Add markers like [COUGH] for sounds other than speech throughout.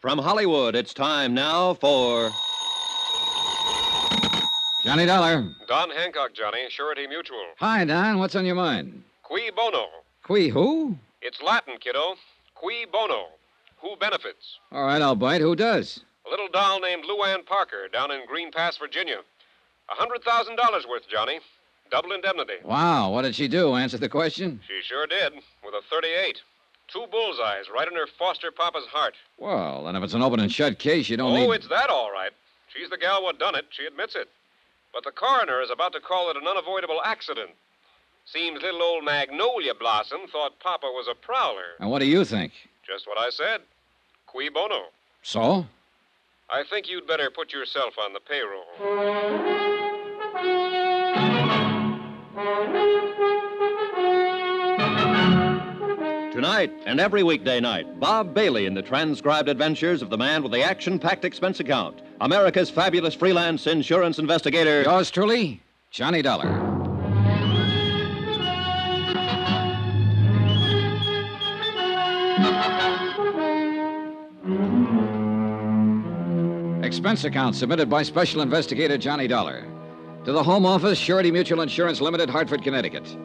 From Hollywood, it's time now for. Johnny Dollar. Don Hancock, Johnny, Surety Mutual. Hi, Don. What's on your mind? Cui bono. Qui who? It's Latin, kiddo. Cui bono. Who benefits? All right, I'll bite. Who does? A little doll named Luann Parker down in Green Pass, Virginia. A $100,000 worth, Johnny. Double indemnity. Wow, what did she do? Answer the question? She sure did, with a 38. Two bullseyes right in her foster papa's heart. Well, then if it's an open and shut case, you don't oh, need. it's that all right. She's the gal what done it. She admits it. But the coroner is about to call it an unavoidable accident. Seems little old Magnolia Blossom thought Papa was a prowler. And what do you think? Just what I said. Cui bono. So? I think you'd better put yourself on the payroll. Tonight and every weekday night, Bob Bailey in the transcribed adventures of the man with the action packed expense account, America's fabulous freelance insurance investigator. Yours truly, Johnny Dollar. Expense account submitted by Special Investigator Johnny Dollar. To the Home Office, Surety Mutual Insurance Limited, Hartford, Connecticut.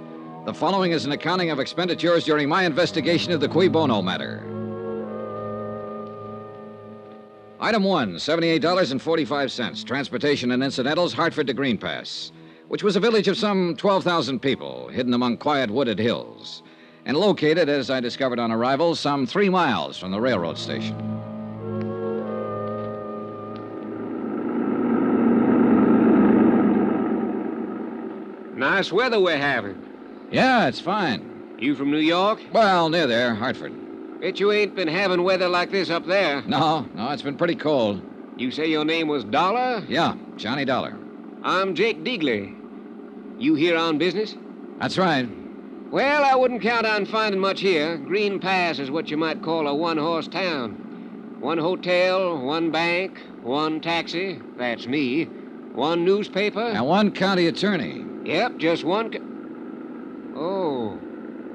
The following is an accounting of expenditures during my investigation of the Cui Bono matter. Item one, $78.45. Transportation and incidentals, Hartford to Green Pass, which was a village of some 12,000 people, hidden among quiet wooded hills, and located, as I discovered on arrival, some three miles from the railroad station. Nice weather we're having. Yeah, it's fine. You from New York? Well, near there, Hartford. Bet you ain't been having weather like this up there. No, no, it's been pretty cold. You say your name was Dollar? Yeah, Johnny Dollar. I'm Jake Deagley. You here on business? That's right. Well, I wouldn't count on finding much here. Green Pass is what you might call a one horse town. One hotel, one bank, one taxi, that's me, one newspaper. And one county attorney. Yep, just one. Co-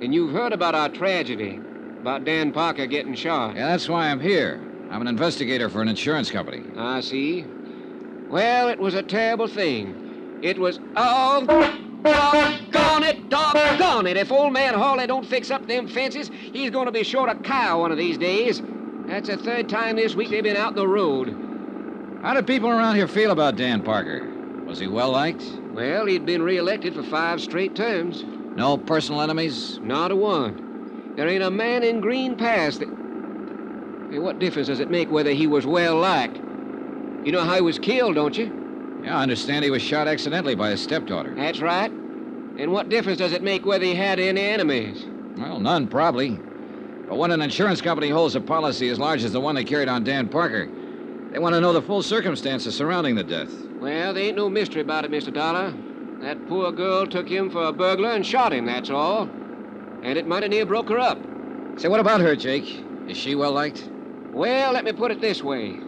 and you've heard about our tragedy, about Dan Parker getting shot. Yeah, that's why I'm here. I'm an investigator for an insurance company. I see. Well, it was a terrible thing. It was. Oh, doggone it, doggone it. If old man Hawley don't fix up them fences, he's going to be short a cow one of these days. That's the third time this week they've been out the road. How do people around here feel about Dan Parker? Was he well liked? Well, he'd been reelected for five straight terms. No personal enemies? Not a one. There ain't a man in Green Pass that. Hey, what difference does it make whether he was well liked? You know how he was killed, don't you? Yeah, I understand he was shot accidentally by his stepdaughter. That's right. And what difference does it make whether he had any enemies? Well, none, probably. But when an insurance company holds a policy as large as the one they carried on Dan Parker, they want to know the full circumstances surrounding the death. Well, there ain't no mystery about it, Mr. Dollar. That poor girl took him for a burglar and shot him, that's all. And it mighty near broke her up. Say, what about her, Jake? Is she well liked? Well, let me put it this way.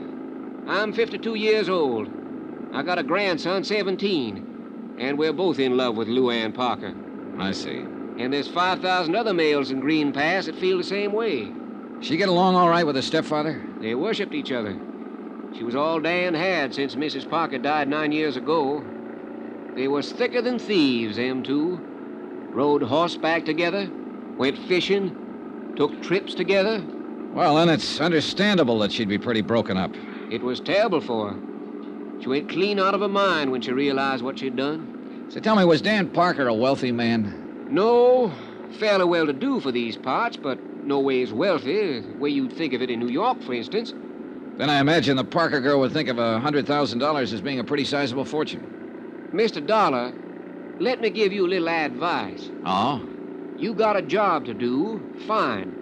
I'm 52 years old. I got a grandson, 17. And we're both in love with Lou Luann Parker. I see. And there's 5,000 other males in Green Pass that feel the same way. She get along all right with her stepfather? They worshipped each other. She was all Dan had since Mrs. Parker died nine years ago. They was thicker than thieves, them two. Rode horseback together, went fishing, took trips together. Well, then it's understandable that she'd be pretty broken up. It was terrible for her. She went clean out of her mind when she realized what she'd done. So tell me, was Dan Parker a wealthy man? No, fairly well to do for these parts, but no ways wealthy, the way you'd think of it in New York, for instance. Then I imagine the Parker girl would think of a $100,000 as being a pretty sizable fortune. Mr. Dollar, let me give you a little advice. Oh? You got a job to do, fine.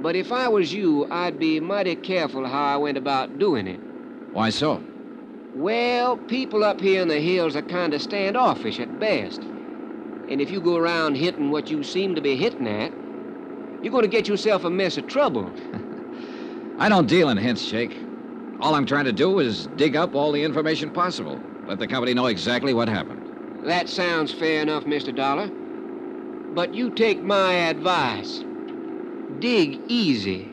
But if I was you, I'd be mighty careful how I went about doing it. Why so? Well, people up here in the hills are kind of standoffish at best. And if you go around hitting what you seem to be hitting at, you're going to get yourself a mess of trouble. [LAUGHS] I don't deal in hints, Jake. All I'm trying to do is dig up all the information possible. Let the company know exactly what happened. That sounds fair enough, Mr. Dollar. But you take my advice dig easy.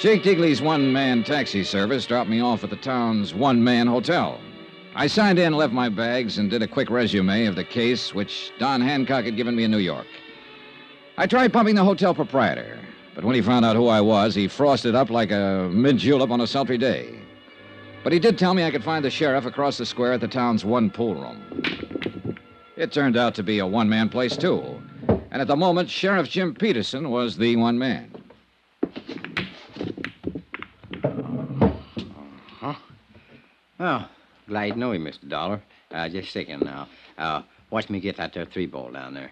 Jake Digley's one man taxi service dropped me off at the town's one man hotel. I signed in, left my bags, and did a quick resume of the case which Don Hancock had given me in New York. I tried pumping the hotel proprietor, but when he found out who I was, he frosted up like a mint julep on a sultry day. But he did tell me I could find the sheriff across the square at the town's one pool room. It turned out to be a one man place, too. And at the moment, Sheriff Jim Peterson was the one man. Huh? Oh, glad to know you, Mr. Dollar. Uh, just a second now. Uh, watch me get that there three ball down there.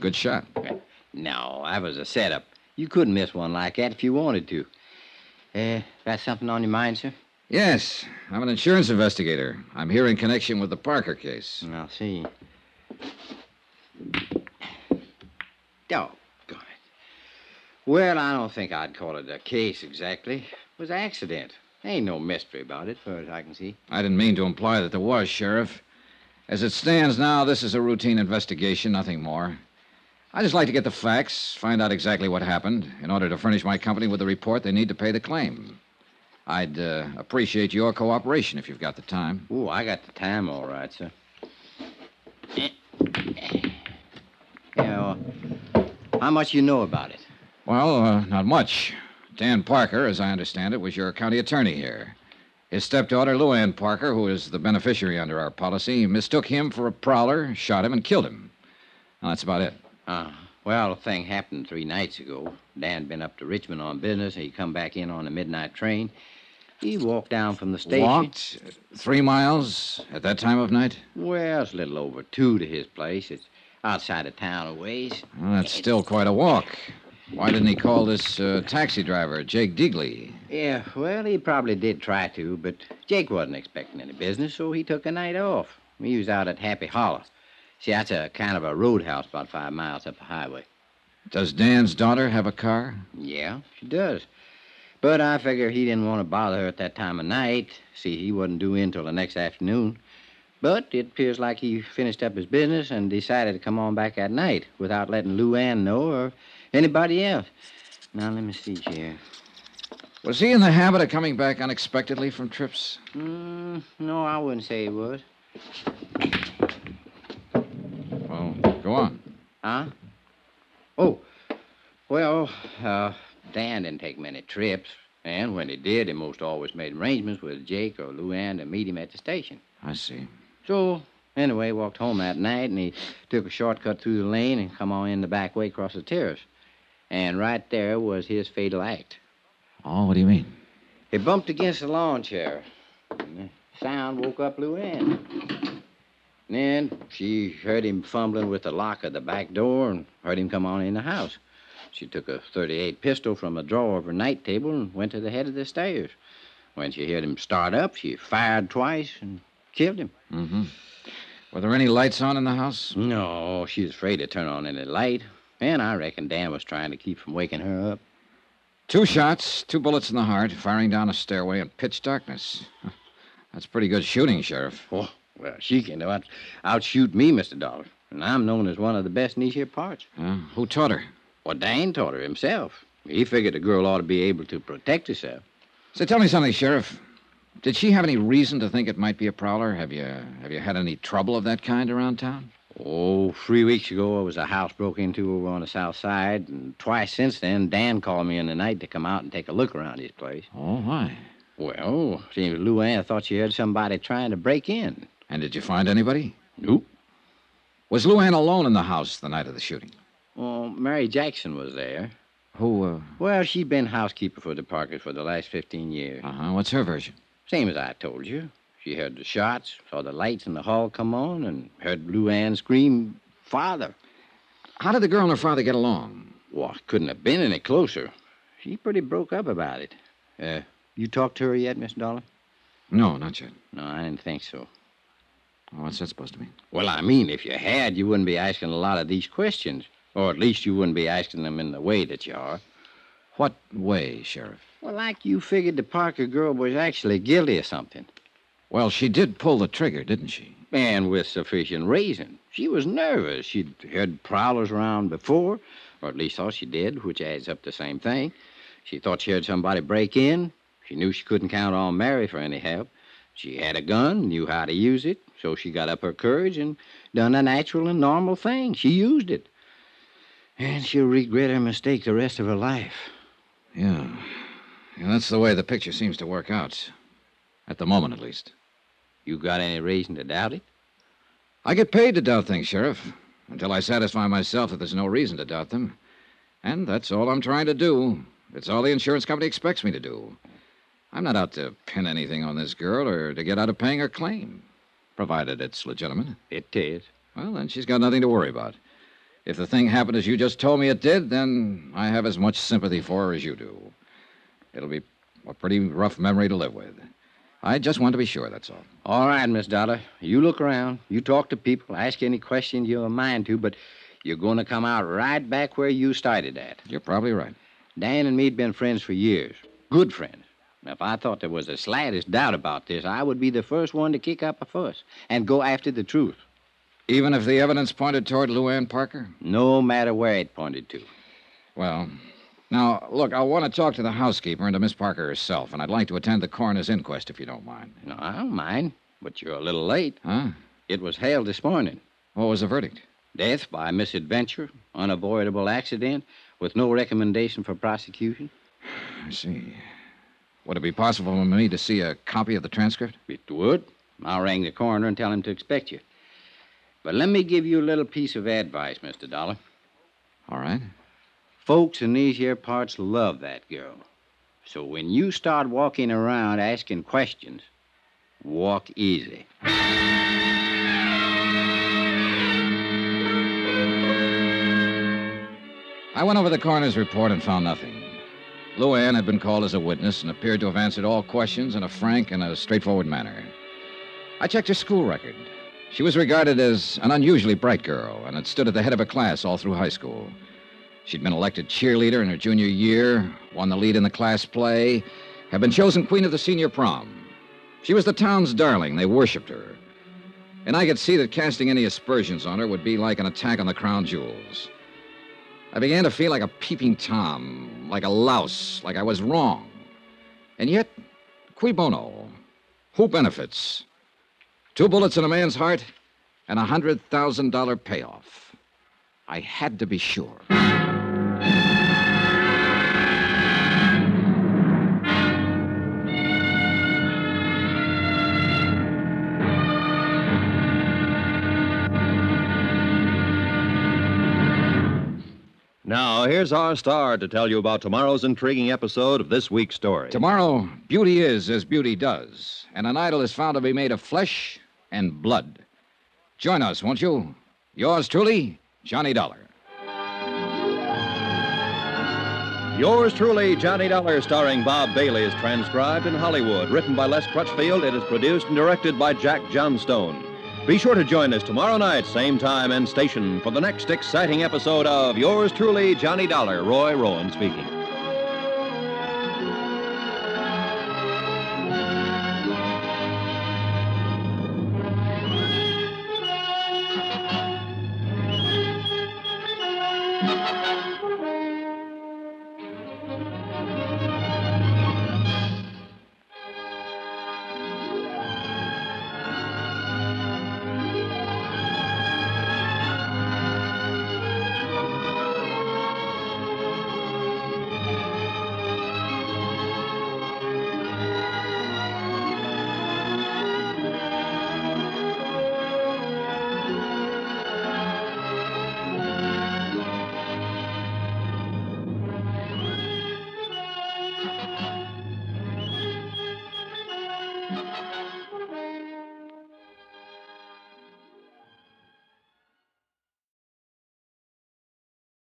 Good shot. No, that was a setup. You couldn't miss one like that if you wanted to. Uh, got something on your mind, sir? Yes, I'm an insurance investigator. I'm here in connection with the Parker case. I'll see. Doggone it. Well, I don't think I'd call it a case exactly. It was an accident. Ain't no mystery about it, far as I can see. I didn't mean to imply that there was, Sheriff. As it stands now, this is a routine investigation, nothing more. I just like to get the facts, find out exactly what happened, in order to furnish my company with the report they need to pay the claim. I'd uh, appreciate your cooperation if you've got the time. Ooh, I got the time all right, sir. Yeah, well, how much you know about it? Well, uh, not much. Dan Parker, as I understand it, was your county attorney here. His stepdaughter, Luann Parker, who is the beneficiary under our policy, mistook him for a prowler, shot him, and killed him. Now, that's about it. Uh, well, the thing happened three nights ago. Dan been up to Richmond on business. He come back in on a midnight train. He walked down from the station. Walked three miles at that time of night? Well, it's a little over two to his place. It's outside of town a ways. Well, that's still quite a walk. Why didn't he call this uh, taxi driver, Jake Digley? Yeah, well, he probably did try to, but Jake wasn't expecting any business, so he took a night off. He was out at Happy Hollow. See, that's a kind of a roadhouse about five miles up the highway. Does Dan's daughter have a car? Yeah, she does. But I figure he didn't want to bother her at that time of night. See, he wasn't due in till the next afternoon. But it appears like he finished up his business and decided to come on back at night without letting Lou Ann know or anybody else. Now, let me see here. Was he in the habit of coming back unexpectedly from trips? Mm, no, I wouldn't say he was. Well, go on. Huh? Oh, well, uh, Dan didn't take many trips. And when he did, he most always made arrangements with Jake or Lou Ann to meet him at the station. I see. So, anyway, he walked home that night, and he took a shortcut through the lane and come on in the back way across the terrace. And right there was his fatal act. Oh, what do you mean? He bumped against the lawn chair. And the sound woke up Lou Ann. Then she heard him fumbling with the lock of the back door and heard him come on in the house. She took a 38 pistol from a drawer of her night table and went to the head of the stairs. When she heard him start up, she fired twice and killed him. Mm-hmm. Were there any lights on in the house? No, she was afraid to turn on any light. And I reckon Dan was trying to keep from waking her up. Two shots, two bullets in the heart, firing down a stairway in pitch darkness. That's pretty good shooting, Sheriff. Oh, well, she can out, outshoot me, Mr. Dollar. And I'm known as one of the best in these here parts. Uh, who taught her? Well, Dan taught her himself. He figured a girl ought to be able to protect herself. So tell me something, Sheriff. Did she have any reason to think it might be a prowler? Have you have you had any trouble of that kind around town? Oh, three weeks ago, there was a house broke into over on the south side, and twice since then, Dan called me in the night to come out and take a look around his place. Oh, why? Well, seems Lou Ann thought she heard somebody trying to break in. And did you find anybody? Nope. Was Lou Ann alone in the house the night of the shooting? Well, Mary Jackson was there. Who, uh, Well, she'd been housekeeper for the Parkers for the last 15 years. uh-huh, what's her version? Same as I told you. She heard the shots, saw the lights in the hall come on, and heard Lou Ann scream, Father. How did the girl and her father get along? Well, it couldn't have been any closer. She pretty broke up about it. Uh, you talked to her yet, Miss Dollar? No, not yet. No, I didn't think so. Oh, what's that supposed to mean? Well, I mean, if you had, you wouldn't be asking a lot of these questions. Or at least you wouldn't be asking them in the way that you are. What way, Sheriff? Well, like you figured the Parker girl was actually guilty of something. Well, she did pull the trigger, didn't she? And with sufficient reason. She was nervous. She'd heard prowlers around before. or at least thought she did, which adds up to the same thing. She thought she heard somebody break in. She knew she couldn't count on Mary for any help. She had a gun, knew how to use it, so she got up her courage and done a natural and normal thing. She used it. And she'll regret her mistake the rest of her life. Yeah. yeah. That's the way the picture seems to work out. At the moment, at least. You got any reason to doubt it? I get paid to doubt things, Sheriff, until I satisfy myself that there's no reason to doubt them. And that's all I'm trying to do. It's all the insurance company expects me to do. I'm not out to pin anything on this girl or to get out of paying her claim, provided it's legitimate. It is. Well, then she's got nothing to worry about. If the thing happened as you just told me it did, then I have as much sympathy for her as you do. It'll be a pretty rough memory to live with. I just want to be sure, that's all. All right, Miss Dollar. You look around. You talk to people. Ask any questions you're a mind to, but you're going to come out right back where you started at. You're probably right. Dan and me'd been friends for years. Good friends. Now, if I thought there was the slightest doubt about this, I would be the first one to kick up a fuss and go after the truth. Even if the evidence pointed toward Luann Parker? No matter where it pointed to. Well, now, look, I want to talk to the housekeeper and to Miss Parker herself, and I'd like to attend the coroner's inquest if you don't mind. No, I don't mind, but you're a little late. Huh? It was held this morning. What was the verdict? Death by misadventure, unavoidable accident, with no recommendation for prosecution. I see. Would it be possible for me to see a copy of the transcript? It would. I'll ring the coroner and tell him to expect you. But let me give you a little piece of advice, Mr. Dollar. All right. Folks in these here parts love that girl. So when you start walking around asking questions, walk easy. I went over the coroner's report and found nothing. Luann had been called as a witness and appeared to have answered all questions in a frank and a straightforward manner. I checked her school record. She was regarded as an unusually bright girl and had stood at the head of her class all through high school. She'd been elected cheerleader in her junior year, won the lead in the class play, had been chosen queen of the senior prom. She was the town's darling. They worshipped her. And I could see that casting any aspersions on her would be like an attack on the crown jewels. I began to feel like a peeping Tom, like a louse, like I was wrong. And yet, cui bono? Who benefits? Two bullets in a man's heart and a $100,000 payoff. I had to be sure. Now, here's our star to tell you about tomorrow's intriguing episode of this week's story. Tomorrow, beauty is as beauty does, and an idol is found to be made of flesh and blood. Join us, won't you? Yours truly, Johnny Dollar. Yours truly, Johnny Dollar, starring Bob Bailey, is transcribed in Hollywood. Written by Les Crutchfield, it is produced and directed by Jack Johnstone. Be sure to join us tomorrow night, same time and station, for the next exciting episode of Yours truly, Johnny Dollar. Roy Rowan speaking.